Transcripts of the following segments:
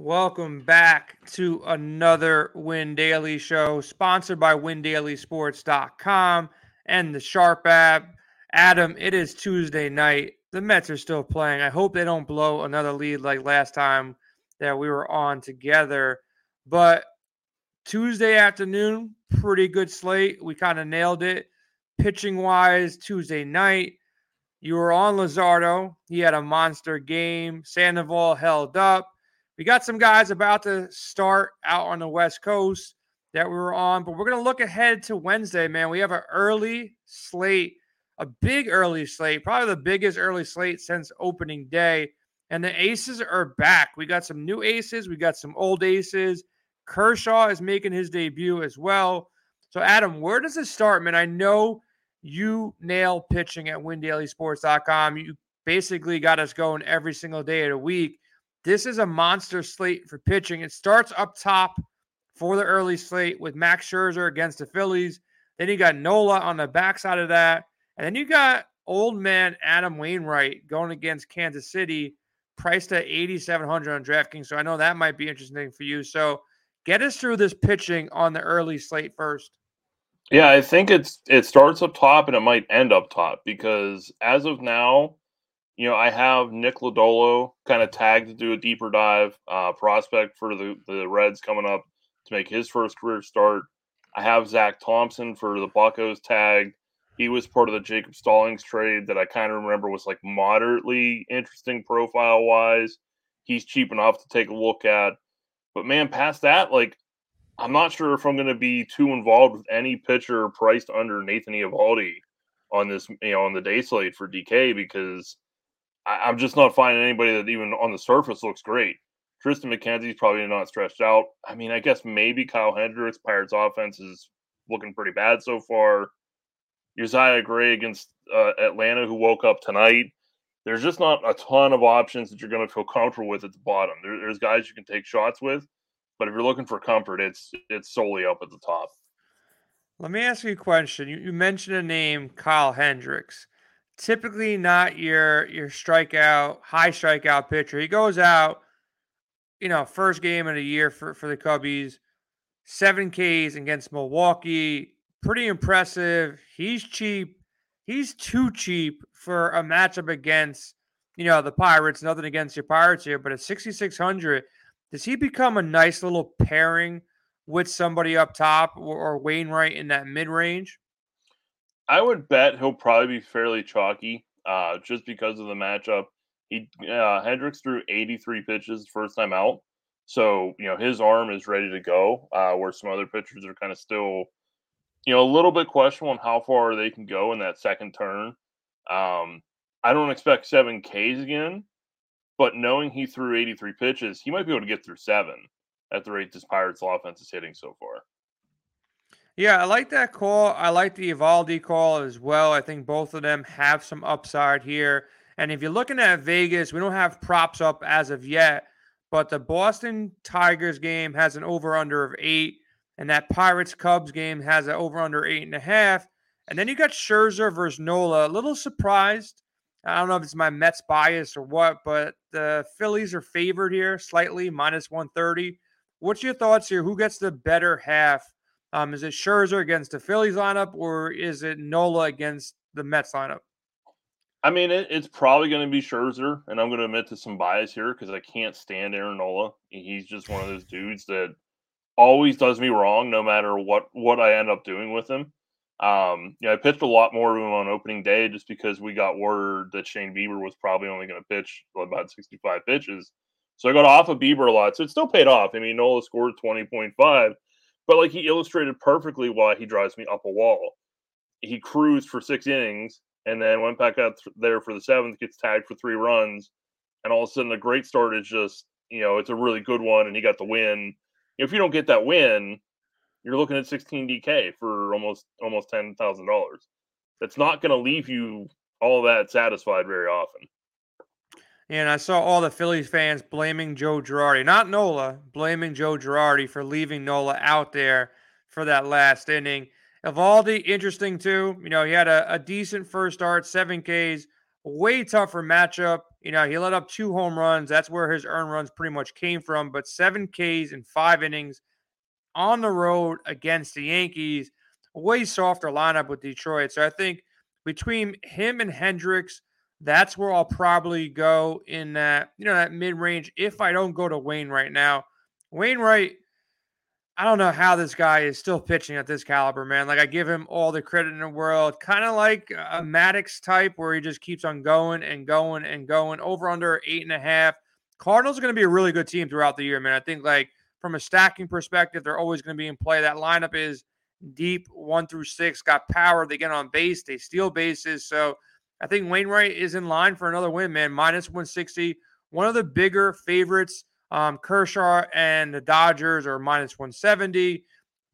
Welcome back to another Win Daily show, sponsored by WinDailySports.com and the Sharp app. Adam, it is Tuesday night. The Mets are still playing. I hope they don't blow another lead like last time that we were on together. But Tuesday afternoon, pretty good slate. We kind of nailed it. Pitching wise, Tuesday night, you were on Luzardo. He had a monster game. Sandoval held up. We got some guys about to start out on the West Coast that we were on, but we're going to look ahead to Wednesday, man. We have an early slate, a big early slate, probably the biggest early slate since opening day. And the aces are back. We got some new aces, we got some old aces. Kershaw is making his debut as well. So, Adam, where does it start, man? I know you nail pitching at windailysports.com. You basically got us going every single day of the week. This is a monster slate for pitching. It starts up top for the early slate with Max Scherzer against the Phillies. Then you got Nola on the backside of that. And then you got old man Adam Wainwright going against Kansas City, priced at 8,700 on DraftKings. So I know that might be interesting for you. So get us through this pitching on the early slate first. Yeah, I think it's it starts up top and it might end up top because as of now, you know, I have Nick Lodolo kind of tagged to do a deeper dive uh, prospect for the, the Reds coming up to make his first career start. I have Zach Thompson for the Buccos tagged. He was part of the Jacob Stallings trade that I kind of remember was like moderately interesting profile wise. He's cheap enough to take a look at. But man, past that, like, I'm not sure if I'm going to be too involved with any pitcher priced under Nathan Eovaldi on this, you know, on the day slate for DK because – I, am just not finding anybody that even on the surface looks great. Triston McKenzie's probably not stretched out. I mean, I guess maybe Kyle Hendricks. Pirates offense is looking pretty bad so far. Josiah Gray against uh, Atlanta, who woke up tonight. There's just not a ton of options that you're going to feel comfortable with at the bottom. There, there's guys you can take shots with, but if you're looking for comfort, it's it's solely up at the top. Let me ask you a question. You, you mentioned a name, Kyle Hendricks typically not your your strikeout, high strikeout pitcher. He goes out, you know, first game of the year for, for the Cubbies, seven Ks against Milwaukee. Pretty impressive. He's cheap. He's too cheap for a matchup against, you know, the Pirates. Nothing against your Pirates here, but at 6,600, does he become a nice little pairing with somebody up top or, or Wainwright in that mid range? I would bet he'll probably be fairly chalky, uh, just because of the matchup. He uh, Hendricks threw 83 pitches first time out, so you know his arm is ready to go. Uh, where some other pitchers are kind of still, you know, a little bit questionable on how far they can go in that second turn. Um, I don't expect seven Ks again, but knowing he threw 83 pitches, he might be able to get through seven at the rate this Pirates offense is hitting so far. Yeah, I like that call. I like the Eovaldi call as well. I think both of them have some upside here. And if you're looking at Vegas, we don't have props up as of yet, but the Boston Tigers game has an over under of eight, and that Pirates Cubs game has an over under eight and a half. And then you got Scherzer versus Nola. A little surprised. I don't know if it's my Mets bias or what, but the Phillies are favored here slightly, minus 130. What's your thoughts here? Who gets the better half um, is it Scherzer against the Phillies lineup or is it Nola against the Mets lineup? I mean, it, it's probably going to be Scherzer, and I'm going to admit to some bias here because I can't stand Aaron Nola. He's just one of those dudes that always does me wrong, no matter what what I end up doing with him. Um, know, I pitched a lot more of him on opening day just because we got word that Shane Bieber was probably only going to pitch about 65 pitches. So I got off of Bieber a lot. So it still paid off. I mean, Nola scored 20.5, but like he illustrated perfectly why he drives me up a wall. He cruised for six innings and then went back out there for the seventh, gets tagged for three runs, and all of a sudden the great start is just you know it's a really good one, and he got the win. If you don't get that win, you're looking at 16 DK for almost almost ten thousand dollars. That's not going to leave you all that satisfied very often. And I saw all the Phillies fans blaming Joe Girardi, not Nola, blaming Joe Girardi for leaving Nola out there for that last inning. Eovaldi, interesting too. You know, he had a, a decent first start, seven Ks, way tougher matchup You know, he let up two home runs. That's where his earned runs pretty much came from. But seven Ks in five innings on the road against the Yankees, way softer lineup with Detroit. So I think between him and Hendricks, that's where I'll probably go in that, you know, that mid range if I don't go to Wayne right now. Wainwright, I don't know how this guy is still pitching at this caliber, man. Like I give him all the credit in the world. Kind of like a Maddux type where he just keeps on going and going and going. Over under eight and a half. Cardinals are going to be a really good team throughout the year, man. I think like from a stacking perspective, they're always going to be in play. That lineup is deep, one through six, got power. They get on base, they steal bases. So I think Wainwright is in line for another win, man. Minus 160. One of the bigger favorites. Um, Kershaw and the Dodgers are minus 170,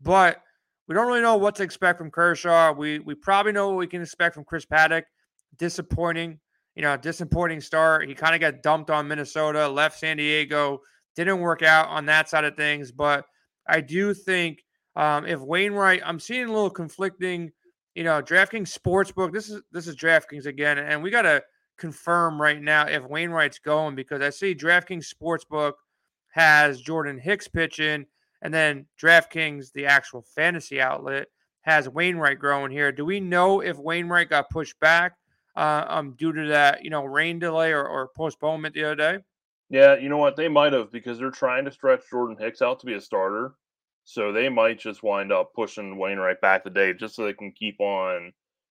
but we don't really know what to expect from Kershaw. We we probably know what we can expect from Chris Paddack. Disappointing, you know, disappointing start. He kind of got dumped on Minnesota, left San Diego, didn't work out on that side of things. But I do think um, if Wainwright, I'm seeing a little conflicting you know, DraftKings Sportsbook. This is this is DraftKings again, and we got to confirm right now if Wainwright's going because I see DraftKings Sportsbook has Jordan Hicks pitching, and then DraftKings, the actual fantasy outlet, has Wainwright growing here. Do we know if Wainwright got pushed back uh, um, due to that, you know, rain delay or, or postponement the other day? Yeah, you know what? They might have because they're trying to stretch Jordan Hicks out to be a starter. So they might just wind up pushing Wainwright back the day just so they can keep on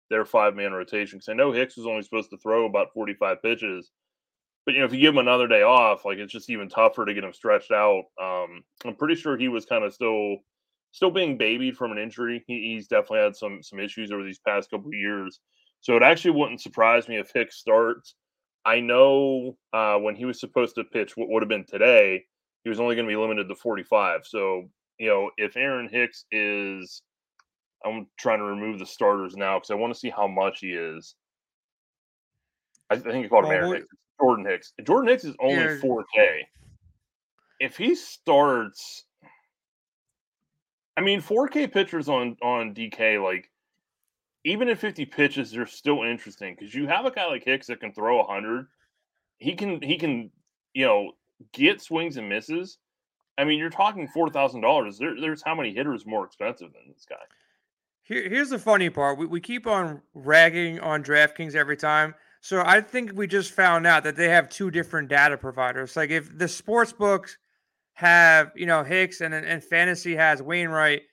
their five man rotation. Because I know Hicks was only supposed to throw about 45 pitches. But, you know, if you give him another day off, like it's just even tougher to get him stretched out. Um, I'm pretty sure he was kind of still still being babied from an injury. He, he's definitely had some some issues over these past couple years. So it actually wouldn't surprise me if Hicks starts. I know uh, when he was supposed to pitch what would have been today, he was only going to be limited to 45. So you know, if Aaron Hicks is, I'm trying to remove the starters now because I want to see how much he is. I think it's called well, Aaron Hicks. Jordan Hicks. Jordan Hicks is only yeah. 4K. If he starts, I mean, 4K pitchers on on DK, like even at 50 pitches, they're still interesting because you have a guy like Hicks that can throw 100. He can he can you know get swings and misses I mean, you're talking four thousand dollars. There, there's how many hitters more expensive than this guy? Here, here's the funny part. We, we keep on ragging on DraftKings every time. So I think we just found out that they have two different data providers. Like if the sports books have, you know, Hicks and and fantasy has Wainwright,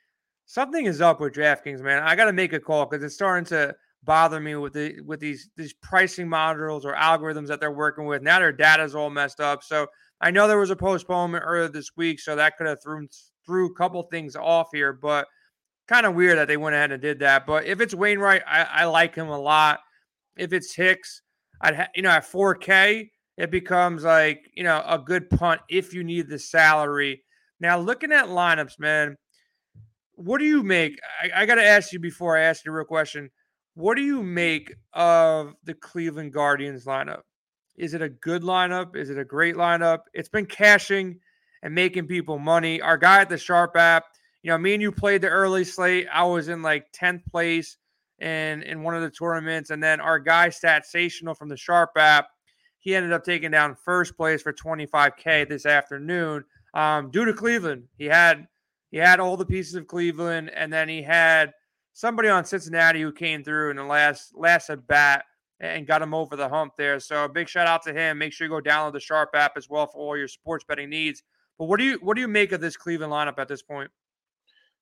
something is up with DraftKings, man. I got to make a call because it's starting to bother me with the with these these pricing models or algorithms that they're working with. Now their data's all messed up. So I know there was a postponement earlier this week, so that could have thrown threw a couple things off here, but kind of weird that they went ahead and did that. But if it's Wainwright, I, I like him a lot. If it's Hicks, I'd ha- you know at 4K, it becomes like you know a good punt if you need the salary. Now looking at lineups, man, what do you make? I, I got to ask you before I ask you a real question. What do you make of the Cleveland Guardians lineup? Is it a good lineup? Is it a great lineup? It's been cashing and making people money. Our guy at the Sharp app, you know, me and you played the early slate. I was in like 10th place in in one of the tournaments. And then our guy Statsational from the Sharp app, he ended up taking down first place for 25K this afternoon. Um, due to Cleveland. He had he had all the pieces of Cleveland, and then he had somebody on Cincinnati who came through in the last last at bat and got him over the hump there. So a big shout out to him. Make sure you go download the Sharp app as well for all your sports betting needs. But what do you what do you make of this Cleveland lineup at this point?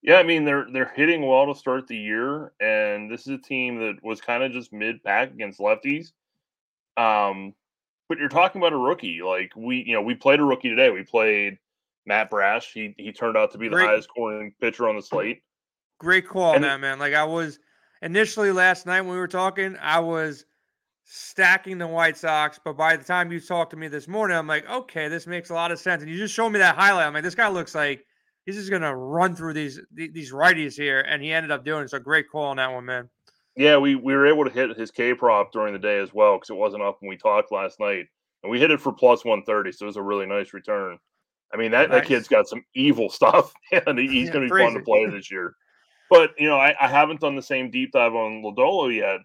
Yeah, I mean they're they're hitting well to start the year, and this is a team that was kind of just mid pack against lefties. Um, but you're talking about a rookie. Like we, you know, we played a rookie today. We played Matt Brash. He he turned out to be the great, highest scoring pitcher on the slate. Great call, and, that man. Like I was initially last night when we were talking, I was stacking the White Sox. But by the time you talked to me this morning, I'm like, okay, this makes a lot of sense. And you just showed me that highlight. I'm like, this guy looks like he's just gonna run through these these righties here, and he ended up doing it. So great call on that one, man. Yeah, we we were able to hit his K prop during the day as well because it wasn't up when we talked last night, and we hit it for plus one thirty. So it was a really nice return. I mean that, nice. that kid's got some evil stuff, and he's yeah, going to be fun to play this year. But you know, I, I haven't done the same deep dive on Lodolo yet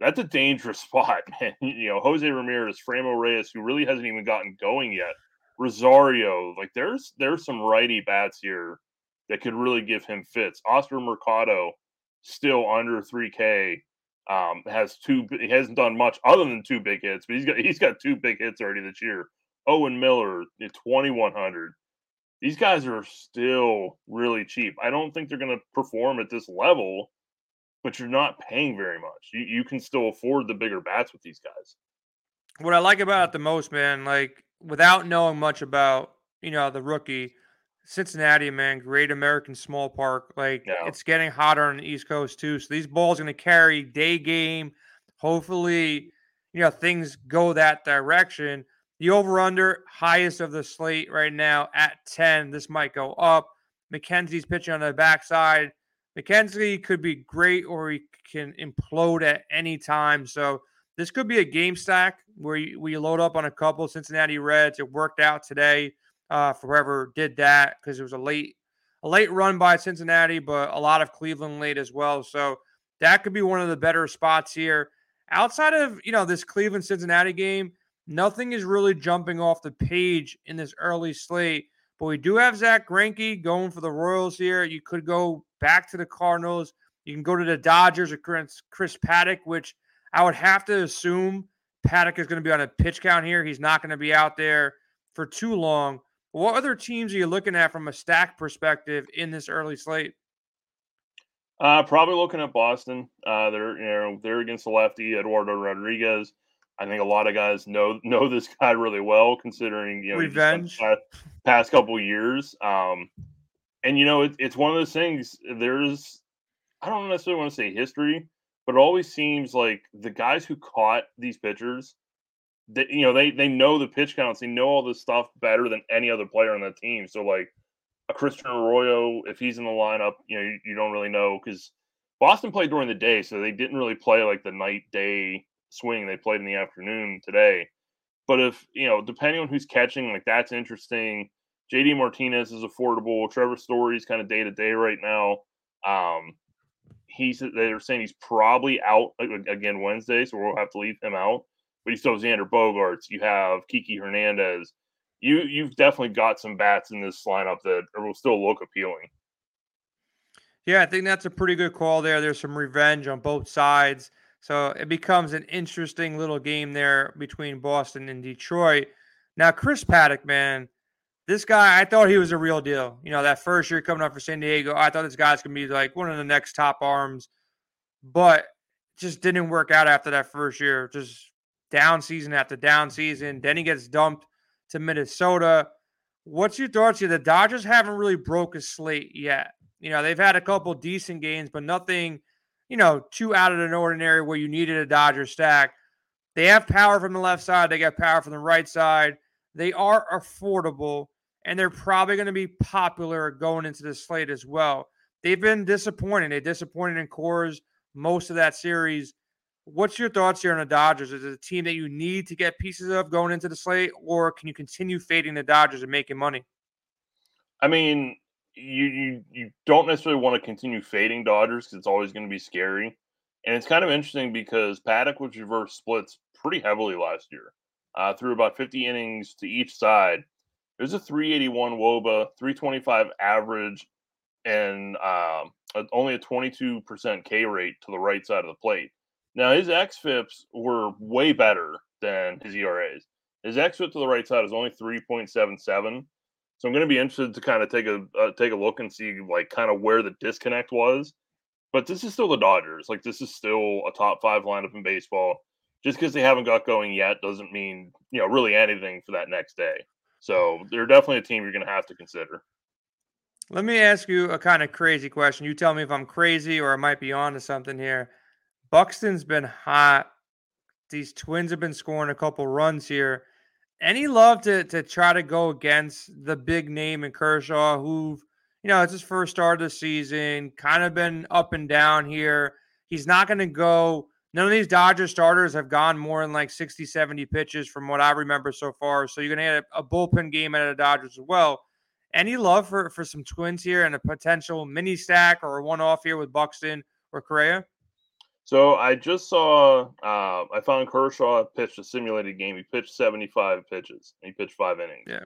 that's a dangerous spot, man. You know, Jose Ramirez, Franmil Reyes, who really hasn't even gotten going yet. Rosario, like there's there's some righty bats here that could really give him fits. Oscar Mercado, still under 3K, um, has two. He hasn't done much other than two big hits, but he's got he's got two big hits already this year. Owen Miller at 2100. These guys are still really cheap. I don't think they're going to perform at this level, but you're not paying very much. You you can still afford the bigger bats with these guys. What I like about it the most, man, like without knowing much about you know the rookie Cincinnati, man, great American small park. Like yeah. it's getting hotter on the East Coast too. So these balls going to carry day game. Hopefully, you know things go that direction. The over under highest of the slate right now at 10. This might go up. McKenzie's pitching on the backside. McKenzie could be great or he can implode at any time. So this could be a game stack where you, where you load up on a couple Cincinnati Reds. It worked out today uh, for whoever did that because it was a late a late run by Cincinnati, but a lot of Cleveland late as well. So that could be one of the better spots here. Outside of you know this Cleveland Cincinnati game, nothing is really jumping off the page in this early slate. But we do have Zack Greinke going for the Royals here. You could go back to the Cardinals. You can go to the Dodgers or Chris, Paddack, which I would have to assume Paddack is going to be on a pitch count here. He's not going to be out there for too long. What other teams are you looking at from a stack perspective in this early slate? Uh, probably looking at Boston. Uh, they're you know they're against the lefty Eduardo Rodriguez. I think a lot of guys know know this guy really well, considering you know past couple years. Um, and you know it, it's one of those things. There's I don't necessarily want to say history, but it always seems like the guys who caught these pitchers, that you know they they know the pitch counts, they know all this stuff better than any other player on the team. So like a Christian Arroyo, if he's in the lineup, you know you, you don't really know because Boston played during the day, so they didn't really play like the night day swing. They played in the afternoon today. But if, you know, depending on who's catching, like that's interesting. JD Martinez is affordable. Trevor Story's kind of day to day right now. Um, he's they're saying he's probably out again Wednesday, so we'll have to leave him out. But you still have Xander Bogaerts. You have Kiki Hernandez. You you've definitely got some bats in this lineup that will still look appealing. Yeah, I think that's a pretty good call there. There's some revenge on both sides. So it becomes an interesting little game there between Boston and Detroit. Now, Chris Paddack, man, this guy, I thought he was a real deal. You know, that first year coming up for San Diego, I thought this guy's to be like one of the next top arms, but just didn't work out after that first year. Just down season after down season. Then he gets dumped to Minnesota. What's your thoughts here? The Dodgers haven't really broke a slate yet. You know, they've had a couple decent games, but nothing – you know, too out of the ordinary where you needed a Dodger stack. They have power from the left side, they got power from the right side. They are affordable, and they're probably going to be popular going into the slate as well. They've been disappointing. They disappointed in Coors most of that series. What's your thoughts here on the Dodgers? Is it a team that you need to get pieces of going into the slate, or can you continue fading the Dodgers and making money? I mean, you you you don't necessarily want to continue fading Dodgers because it's always going to be scary. And it's kind of interesting because Paddack was reverse splits pretty heavily last year, uh, through about 50 innings to each side. There's a 381 WOBA, 325 average, and um, only a 22% K rate to the right side of the plate. Now his xFIPS were way better than his ERAs. His xFIP to the right side is only 3.77 so I'm going to be interested to kind of take a uh, take a look and see like kind of where the disconnect was. But this is still the Dodgers. Like this is still a top five lineup in baseball. Just because they haven't got going yet doesn't mean you know really anything for that next day. So they're definitely a team you're going to have to consider. Let me ask you a kind of crazy question. You tell me if I'm crazy or I might be on to something here. Buxton's been hot. These Twins have been scoring a couple runs here any love to to try to go against the big name in Kershaw, who you know it's his first start of the season, kind of been up and down here. He's not going to go. None of these Dodgers starters have gone more than like 60, 70 pitches from what I remember so far. So you're going to get a, a bullpen game out of the Dodgers as well. Any love for, for some twins here and a potential mini stack or a one off here with Buxton or Correa? So I just saw. Uh, I found Kershaw pitched a simulated game. He pitched 75 pitches. he pitched five innings. Yeah.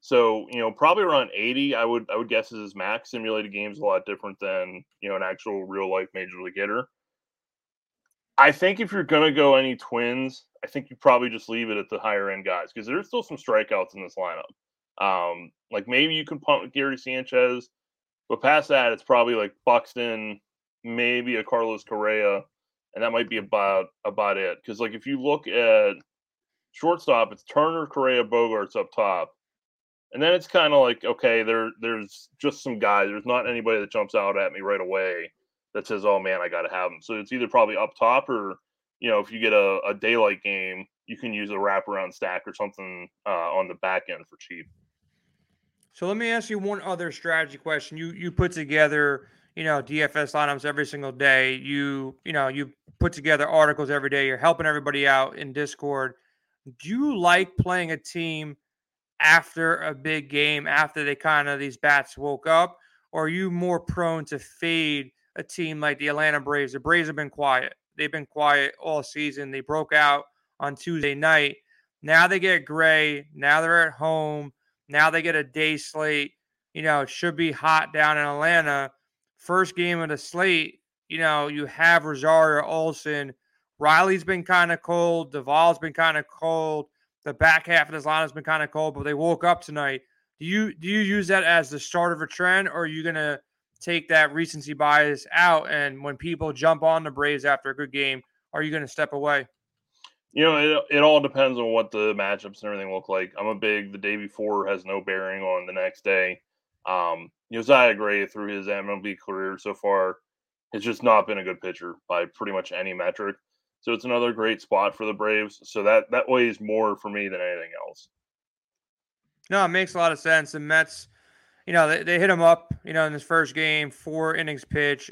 So you know, probably around 80. I would I would guess is his max. Simulated games a lot different than you know an actual real life major league hitter. I think if you're gonna go any twins, I think you probably just leave it at the higher end guys because there's still some strikeouts in this lineup. Um, like maybe you can punt with Gary Sanchez, but past that, it's probably like Buxton, maybe a Carlos Correa, and that might be about about it. Because like if you look at shortstop, it's Turner, Correa, Bogaerts up top, and then it's kind of like okay, there there's just some guys. There's not anybody that jumps out at me right away that says, "Oh man, I got to have them." So it's either probably up top or you know if you get a, a daylight game, you can use a wraparound stack or something uh, on the back end for cheap. So let me ask you one other strategy question. You you put together, you know, DFS lineups every single day. You you know you put together articles every day. You're helping everybody out in Discord. Do you like playing a team after a big game, after they kind of these bats woke up, or are you more prone to fade a team like the Atlanta Braves? The Braves have been quiet. They've been quiet all season. They broke out on Tuesday night. Now they get Gray. Now they're at home now they get a day slate. You know, it should be hot down in Atlanta. First game of the slate, you know, you have Rosario Olson. Riley's been kind of cold. Duvall's been kind of cold. The back half of this line has been kind of cold, but they woke up tonight. Do you do you use that as the start of a trend, or are you gonna take that recency bias out? And when people jump on the Braves after a good game, are you gonna step away? You know, it, it all depends on what the matchups and everything look like. I'm a big the day before has no bearing on the next day. Um, Josiah Gray through his MLB career so far has just not been a good pitcher by pretty much any metric. So it's another great spot for the Braves. So that that weighs more for me than anything else. No, it makes a lot of sense. The Mets, you know, they, they hit him up, you know, in this first game, four innings pitch,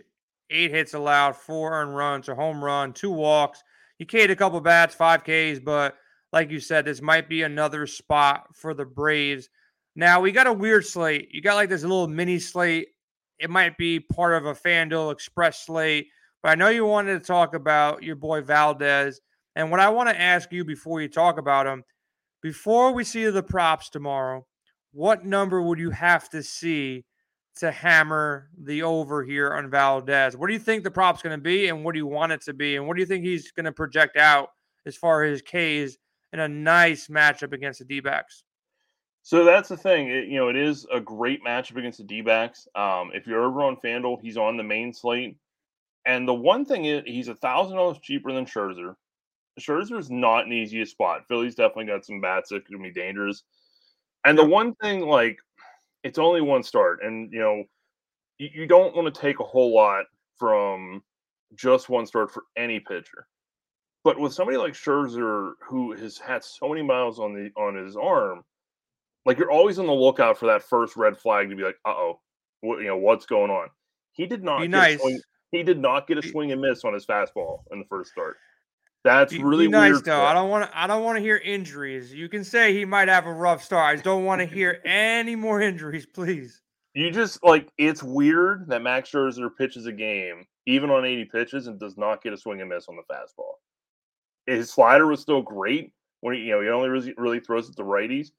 eight hits allowed, four earned runs, a home run, two walks you K'd a couple bats, five Ks, but like you said, this might be another spot for the Braves. Now we got a weird slate. You got like this little mini slate. It might be part of a FanDuel Express slate, but I know you wanted to talk about your boy Valdez. And what I want to ask you before you talk about him, before we see the props tomorrow, what number would you have to see to hammer the over here on Valdez. What do you think the prop's going to be, and what do you want it to be, and what do you think he's going to project out as far as K's in a nice matchup against the D backs? So that's the thing. It, you know, it is a great matchup against the D backs. Um, if you're over on FanDuel, he's on the main slate. And the one thing is, he's a thousand dollars cheaper than Scherzer. Scherzer is not an easiest spot. Philly's definitely got some bats that could be dangerous. And the one thing, like it's only one start, and you know you, you don't want to take a whole lot from just one start for any pitcher. But with somebody like Scherzer, who has had so many miles on the on his arm, like you're always on the lookout for that first red flag to be like, uh oh, what you know what's going on. He did not. Be nice. Swing, he did not get a swing and miss on his fastball in the first start. That's be, really be nice though. I don't want to. I don't want to hear injuries. You can say he might have a rough start. I just don't want to hear any more injuries, please. You just like it's weird that Max Scherzer pitches a game even on 80 pitches and does not get a swing and miss on the fastball. His slider was still great when he, you know he only really, really throws it to righties.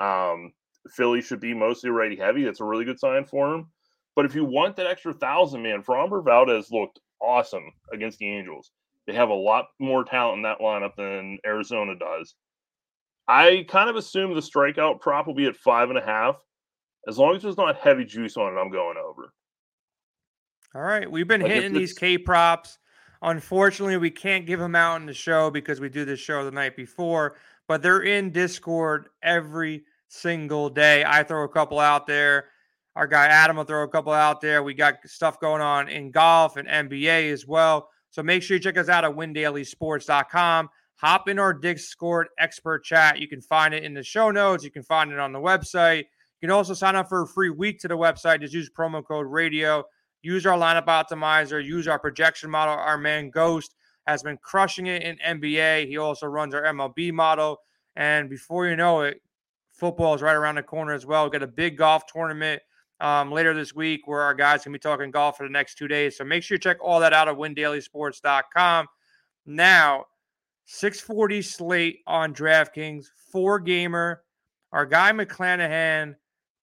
Um, Philly should be mostly righty heavy. That's a really good sign for him. But if you want that extra thousand, man, Framber Valdez looked awesome against the Angels. They have a lot more talent in that lineup than Arizona does. I kind of assume the strikeout prop will be at five and a half. As long as there's not heavy juice on it, I'm going over. All right. We've been like hitting these K props. Unfortunately, we can't give them out in the show because we do this show the night before, but they're in Discord every single day. I throw a couple out there. Our guy Adam will throw a couple out there. We got stuff going on in golf and NBA as well. So make sure you check us out at windailysports.com. Hop in our Discord expert chat. You can find it in the show notes. You can find it on the website. You can also sign up for a free week to the website. Just use promo code radio. Use our lineup optimizer. Use our projection model. Our man Ghost has been crushing it in NBA. He also runs our MLB model. And before you know it, football is right around the corner as well. We've got a big golf tournament um, later this week where our guys can be talking golf for the next two days. So make sure you check all that out at windailysports.com. Now, 640 slate on DraftKings, four gamer. Our guy McClanahan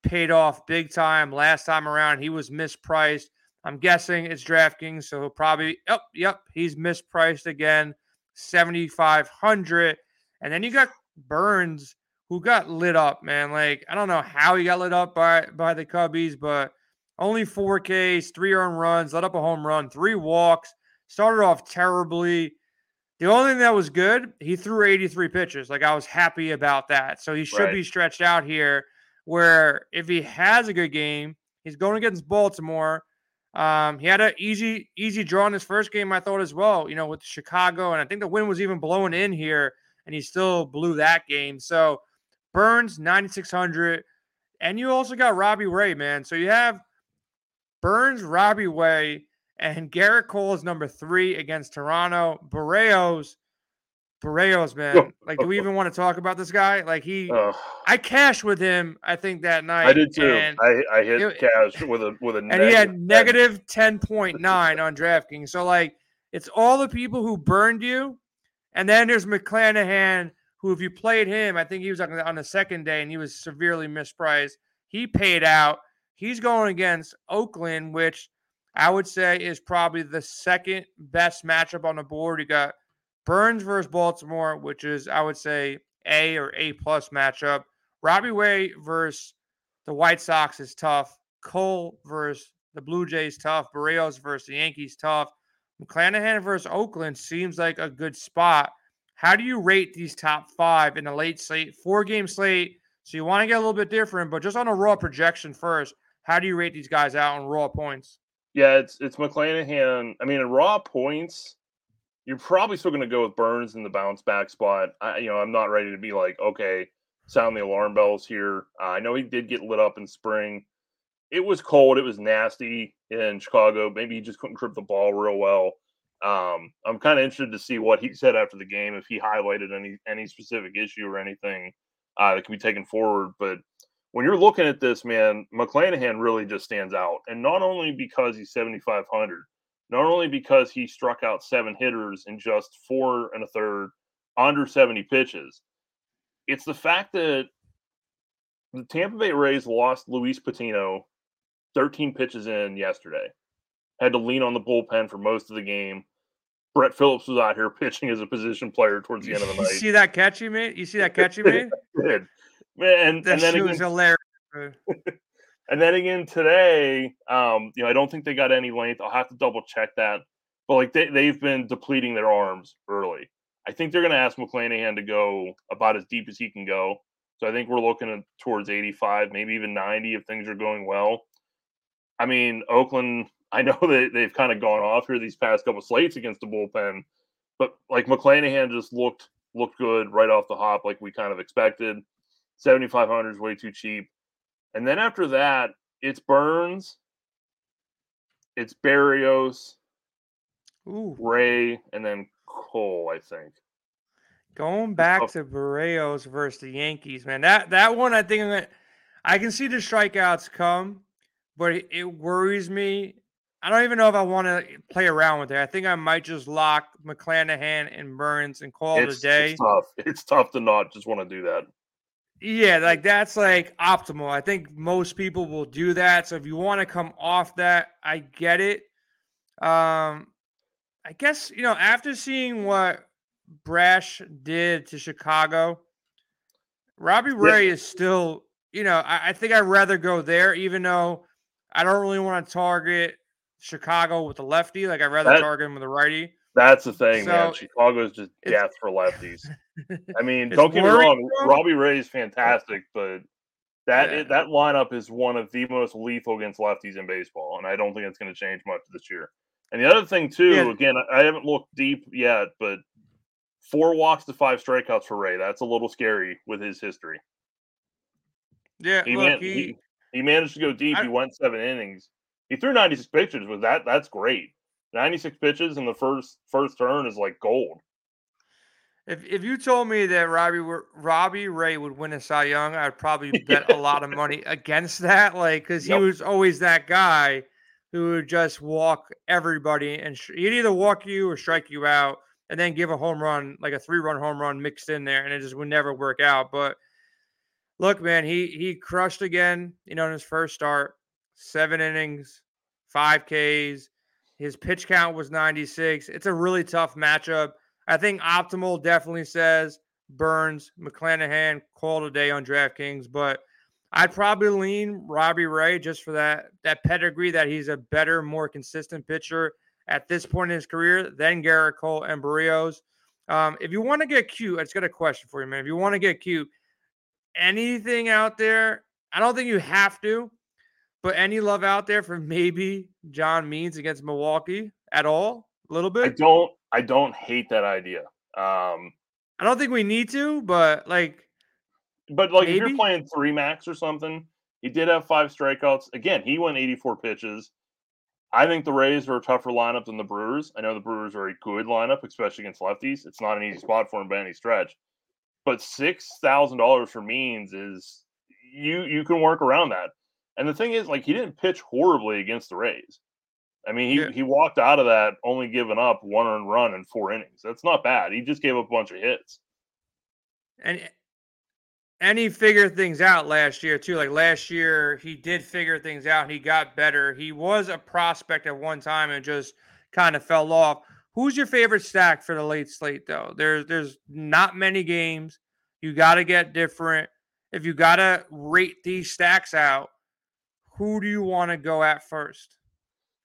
paid off big time last time around. He was mispriced. I'm guessing it's DraftKings, so he'll probably yep, yep, he's mispriced again, 7500. And then you got Burnes who got lit up, man. Like I don't know how he got lit up by by the Cubbies, but only 4 Ks, 3 earned runs, let up a home run, 3 walks, started off terribly. The only thing that was good, he threw 83 pitches. Like I was happy about that. So he should right. be stretched out here where if he has a good game, he's going against Baltimore. Um, he had an easy, easy draw in his first game, I thought as well, you know, with Chicago. And I think the wind was even blowing in here, and he still blew that game. So Burnes, 9,600. And you also got Robbie Ray, man. So you have Burnes, Robbie Ray, and Gerrit Cole is number three against Toronto. Berrios, Berrios, man. Like, do we even want to talk about this guy? Like, he, uh, I cashed with him. I think that night. I did too. I, I hit it, cash with a with a and he had negative ten point nine on DraftKings. So like, it's all the people who burned you, and then there's McClanahan, who if you played him, I think he was on the, on the second day and he was severely mispriced. He paid out. He's going against Oakland, which I would say is probably the second best matchup on the board. You got Burnes versus Baltimore, which is I would say A or A plus matchup. Robbie Ray versus the White Sox is tough. Cole versus the Blue Jays tough. Berrios versus the Yankees tough. McClanahan versus Oakland seems like a good spot. How do you rate these top five in a late slate, four game slate? So you want to get a little bit different, but just on a raw projection first, how do you rate these guys out on raw points? Yeah, it's it's McClanahan. I mean, in raw points, you're probably still going to go with Burnes in the bounce back spot. I, you know, I'm not ready to be like, okay, sound the alarm bells here. Uh, I know he did get lit up in spring. It was cold. It was nasty in Chicago. Maybe he just couldn't grip the ball real well. Um, I'm kind of interested to see what he said after the game, if he highlighted any any specific issue or anything uh, that can be taken forward. But when you're looking at this, man, McClanahan really just stands out, and not only because he's 7,500, not only because he struck out seven hitters in just four and a third under 70 pitches, it's the fact that the Tampa Bay Rays lost Luis Patino 13 pitches in yesterday. Had to lean on the bullpen for most of the game. Brett Phillips was out here pitching as a position player towards the end of the night. You see that catch he made? You see that catch he made? Man, and, then again, was hilarious. And then again today, um, you know, I don't think they got any length. I'll have to double check that. But like they, they've been depleting their arms early. I think they're going to ask McClanahan to go about as deep as he can go. So I think we're looking at towards 85, maybe even 90 if things are going well. I mean, Oakland, I know that they've kind of gone off here these past couple slates against the bullpen, but like McClanahan just looked looked good right off the hop, like we kind of expected. 7,500 is way too cheap. And then after that, it's Burnes, it's Berrios, Ooh. Ray, and then Cole, I think. Going back to Berrios versus the Yankees, man. That that one I think I can see the strikeouts come, but it, it worries me. I don't even know if I want to play around with it. I think I might just lock McClanahan and Burnes and call it's, it a day. It's tough. It's tough to not just want to do that. Yeah, like that's like optimal. I think most people will do that. So if you want to come off that, I get it. Um, I guess you know after seeing what Brash did to Chicago, Robbie Ray yeah. is still. You know, I, I think I'd rather go there, even though I don't really want to target Chicago with the lefty. Like I'd rather that, target him with a righty. That's the thing, so man. Chicago is just death for lefties. I mean, don't get me wrong. Robbie Ray is fantastic, but that yeah. that lineup is one of the most lethal against lefties in baseball, and I don't think it's going to change much this year. And the other thing too, yeah. again, I haven't looked deep yet, but four walks to five strikeouts for Ray. That's a little scary with his history. Yeah, he, look, man, he, he, he managed to go deep. I, he went seven innings. He threw 96 pitches. with that that's great. 96 pitches in the first first turn is like gold. If if you told me that Robbie Robbie Ray would win a Cy Young, I'd probably bet a lot of money against that. Like, because yep. he was always that guy who would just walk everybody, and sh- he'd either walk you or strike you out, and then give a home run, like a three run home run mixed in there, and it just would never work out. But look, man, he he crushed again. You know, in his first start, seven innings, five Ks. His pitch count was 96. It's a really tough matchup. I think optimal definitely says Burnes, McClanahan, call today on DraftKings, but I'd probably lean Robbie Ray just for that that pedigree that he's a better, more consistent pitcher at this point in his career than Gerrit Cole and Berrios. Um, if you want to get cute, I just got a question for you, man. If you want to get cute, anything out there, I don't think you have to, but any love out there for maybe John Means against Milwaukee at all? A little bit? I don't I don't hate that idea. Um I don't think we need to, but like but like maybe? if you're playing three max or something, he did have five strikeouts. Again, he went 84 pitches. I think the Rays are a tougher lineup than the Brewers. I know the Brewers are a good lineup, especially against lefties. It's not an easy spot for him by any stretch. But six thousand dollars for means is you you can work around that. And the thing is, like, he didn't pitch horribly against the Rays. I mean, he, yeah. he walked out of that only giving up one earned run in four innings. That's not bad. He just gave up a bunch of hits. And eh, and he figured things out last year too. Like last year, he did figure things out. He got better. He was a prospect at one time and just kind of fell off. Who's your favorite stack for the late slate though? There's there's not many games. You got to get different. If you got to rate these stacks out, who do you want to go at first?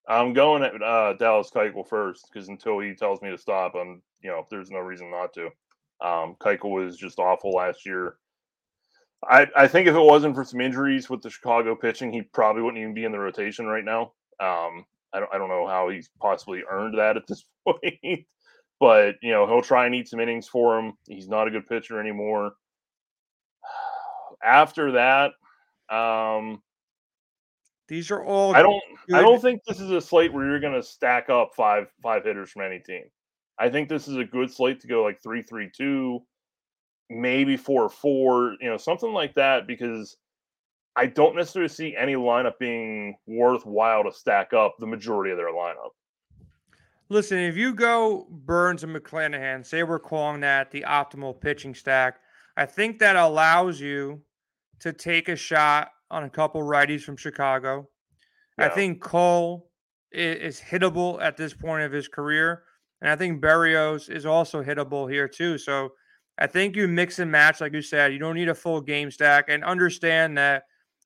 I'm going at uh, Dallas Keuchel first because until he tells me to stop, I'm you know there's no reason not to. Um, Keuchel was just awful last year. I I think if it wasn't for some injuries with the Chicago pitching, he probably wouldn't even be in the rotation right now. Um, I don't I don't know how he's possibly earned that at this point, but you know he'll try and eat some innings for him. He's not a good pitcher anymore. After that, um, these are all. I don't. Good. I don't think this is a slate where you're going to stack up five five hitters from any team. I think this is a good slate to go like three three two, maybe four four. You know, something like that because I don't necessarily see any lineup being worthwhile to stack up the majority of their lineup. Listen, if you go Burnes and McClanahan, say we're calling that the optimal pitching stack, I think that allows you to take a shot on a couple righties from Chicago. Yeah. I think Cole is, is, hittable at this point of his career. And I think Berrios is also hittable here too. So I think you mix and match, like you said. You don't need a full game stack and understand that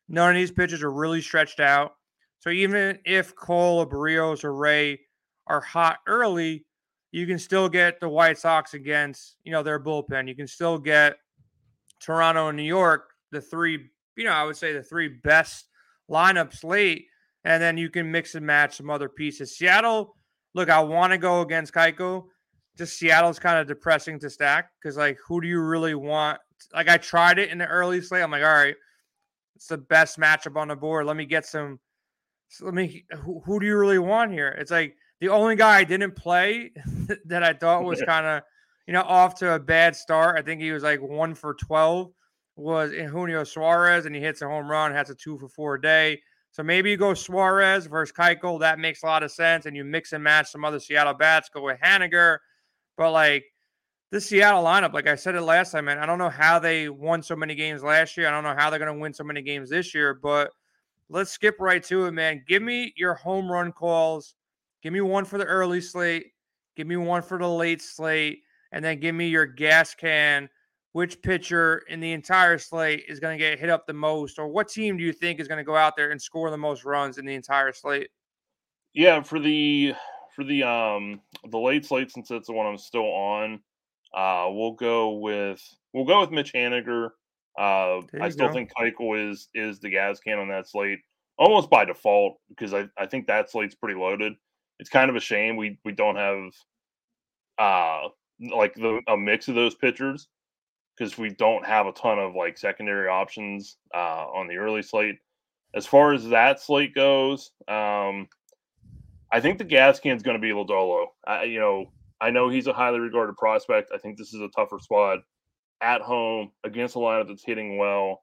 none of these pitchers are really stretched out. So even if Cole or Berrios or Ray are hot early, you can still get the White Sox against, you know, their bullpen. You can still get Toronto and New York, the three you know, I would say the three best lineups late, and then you can mix and match some other pieces. Seattle, look, I want to go against Keuchel. Just Seattle's kind of depressing to stack because, like, who do you really want? Like, I tried it in the early slate. I'm like, all right, it's the best matchup on the board. Let me get some. Let me. Who, who do you really want here? It's like the only guy I didn't play that I thought was kind of, you know, off to a bad start. I think he was like one for 12 was Eugenio Suarez, and he hits a home run, has a two for four day. So maybe you go Suarez versus Keuchel. That makes a lot of sense. And you mix and match some other Seattle bats, go with Haniger. But like the Seattle lineup, like I said it last time, man, I don't know how they won so many games last year. I don't know how they're going to win so many games this year. But let's skip right to it, man. Give me your home run calls. Give me one for the early slate. Give me one for the late slate. And then give me your gas can which pitcher in the entire slate is going to get hit up the most, or what team do you think is going to go out there and score the most runs in the entire slate? Yeah, for the for the um the late slate, since it's the one I'm still on, uh, we'll go with we'll go with Mitch Haniger. Uh, I still go. think Keuchel is is the gas can on that slate, almost by default, because I, I think that slate's pretty loaded. It's kind of a shame we we don't have uh like the a mix of those pitchers because we don't have a ton of like secondary options uh, on the early slate. As far as that slate goes, um, I think the gas can is going to be Lodolo. I, you know, I know he's a highly regarded prospect. I think this is a tougher spot at home against a lineup that's hitting well.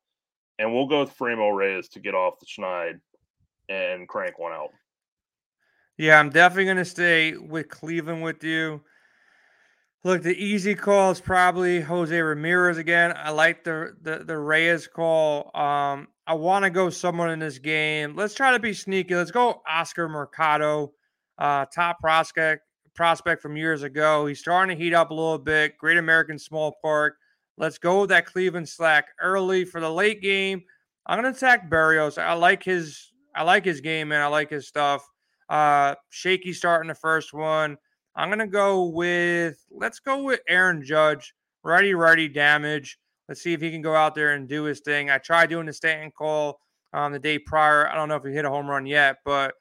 And we'll go with Franmil Reyes to get off the schneid and crank one out. Yeah, I'm definitely going to stay with Cleveland with you. Look, the easy call is probably Jose Ramirez again. I like the the, the Reyes call. Um, I want to go someone in this game. Let's try to be sneaky. Let's go Oscar Mercado, uh, top prospect prospect from years ago. He's starting to heat up a little bit. Great American Small Park. Let's go with that Cleveland slack early for the late game. I'm gonna attack Berrios. I like his I like his game, man. I like his stuff. Uh, shaky start in the first one. I'm gonna go with let's go with Aaron Judge, righty righty damage. Let's see if he can go out there and do his thing. I tried doing the Stanton call on the day prior. I don't know if he hit a home run yet, but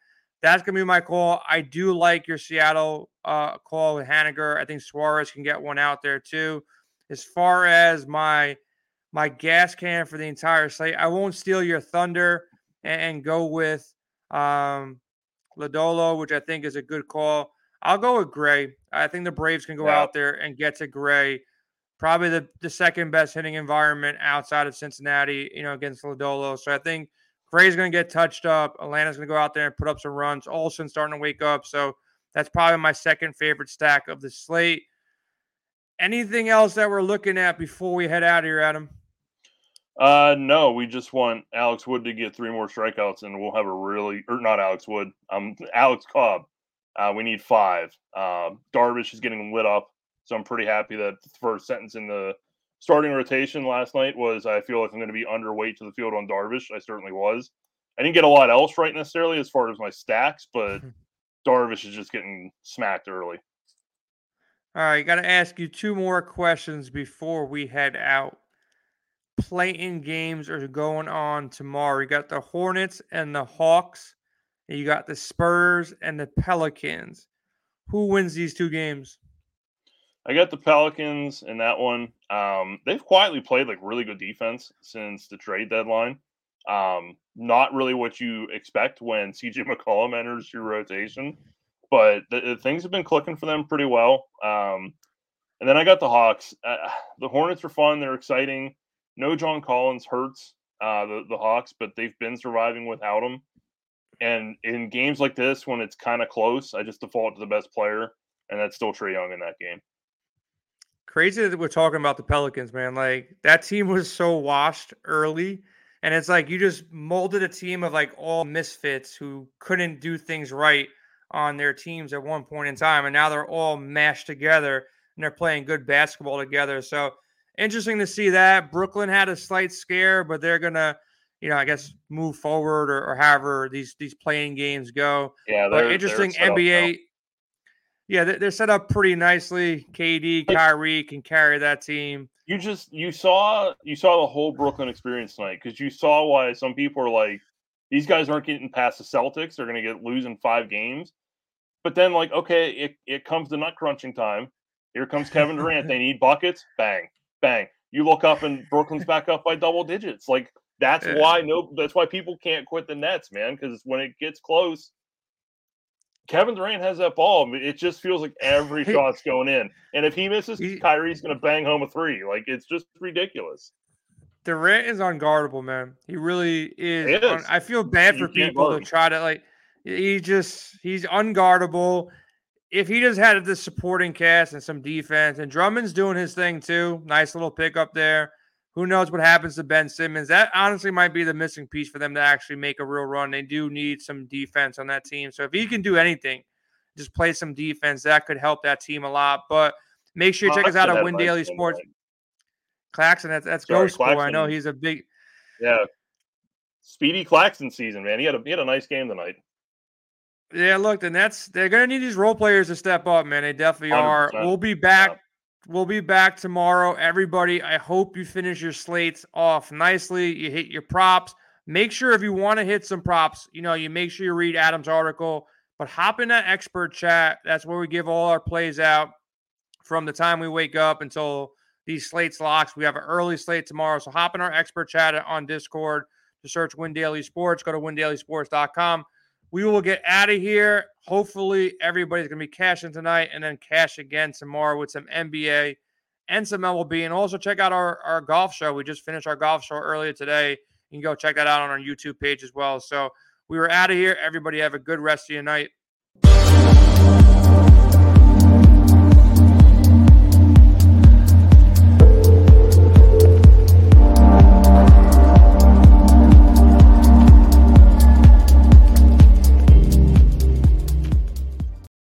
that's gonna be my call. I do like your Seattle uh, call with Haniger. I think Suarez can get one out there too. As far as my my gas can for the entire slate, I won't steal your thunder and, and go with um, Lodolo, which I think is a good call. I'll go with Gray. I think the Braves can go yeah. out there and get to Gray. Probably the, the second best hitting environment outside of Cincinnati, you know, against Lodolo. So I think Gray's going to get touched up. Atlanta's going to go out there and put up some runs. Olson starting to wake up. So that's probably my second favorite stack of the slate. Anything else that we're looking at before we head out of here, Adam? Uh, no, we just want Alex Wood to get three more strikeouts, and we'll have a really, or not Alex Wood, um, Alex Cobb uh, we need five. Uh, Darvish is getting lit up, so I'm pretty happy that the first sentence in the starting rotation last night was I feel like I'm going to be underweight to the field on Darvish. I certainly was. I didn't get a lot else right necessarily as far as my stacks, but Darvish is just getting smacked early. All right, got to ask you two more questions before we head out. Playing games are going on tomorrow. You got the Hornets and the Hawks. You got the Spurs and the Pelicans. Who wins these two games? I got the Pelicans in that one. Um, they've quietly played like really good defense since the trade deadline. Um, not really what you expect when CJ McCollum enters your rotation, but the, the things have been clicking for them pretty well. Um, and then I got the Hawks. Uh, the Hornets are fun. They're exciting. No John Collins hurts uh, the, the Hawks, but they've been surviving without him. And in games like this, when it's kind of close, I just default to the best player, and that's still Trae Young in that game. Crazy that we're talking about the Pelicans, man. Like that team was so washed early, and it's like you just molded a team of like all misfits who couldn't do things right on their teams at one point in time, and now they're all mashed together and they're playing good basketball together. So interesting to see that. Brooklyn had a slight scare, but they're gonna you know, I guess move forward or, or however these these playing games go. Yeah, but interesting NBA. Yeah, they're set up pretty nicely. KD, Kyrie can carry that team. You just you saw you saw the whole Brooklyn experience tonight because you saw why some people are like these guys aren't getting past the Celtics. They're going to get losing five games. But then, like, okay, it, it comes to nut crunching time. Here comes Kevin Durant. they need buckets. Bang, bang. You look up and Brooklyn's back up by double digits. Like that's yeah. why no. That's why people can't quit the Nets, man. Because when it gets close, Kevin Durant has that ball. It just feels like every shot's going in, and if he misses, he, Kyrie's going to bang home a three. Like it's just ridiculous. Durant is unguardable, man. He really is. is. I feel bad you for people to try to like. He just he's unguardable. If he just had the supporting cast and some defense, and Drummond's doing his thing too. Nice little pickup there. Who knows what happens to Ben Simmons? That honestly might be the missing piece for them to actually make a real run. They do need some defense on that team. So if he can do anything, just play some defense, that could help that team a lot. But make sure you check us out at Win Daily Sports. Claxton, that's that's Sorry, Ghost Boy. I know he's a big Yeah. Speedy Claxton season, man. He had a he had a nice game tonight. Yeah, look, and that's they're gonna need these role players to step up, man. They definitely 100%. are. We'll be back. Yeah We'll be back tomorrow. Everybody, I hope you finish your slates off nicely. You hit your props. Make sure if you want to hit some props, you know, you make sure you read Adam's article, but hop in that expert chat. That's where we give all our plays out from the time we wake up until these slates locks. We have an early slate tomorrow. So hop in our expert chat on Discord to search Win Daily Sports. Go to windailysports.com. we will get out of here. Hopefully, everybody's going to be cashing tonight and then cash again tomorrow with some NBA and some MLB. And also check out our, our golf show. We just finished our golf show earlier today. You can go check that out on our YouTube page as well. So we were out of here. Everybody have a good rest of your night.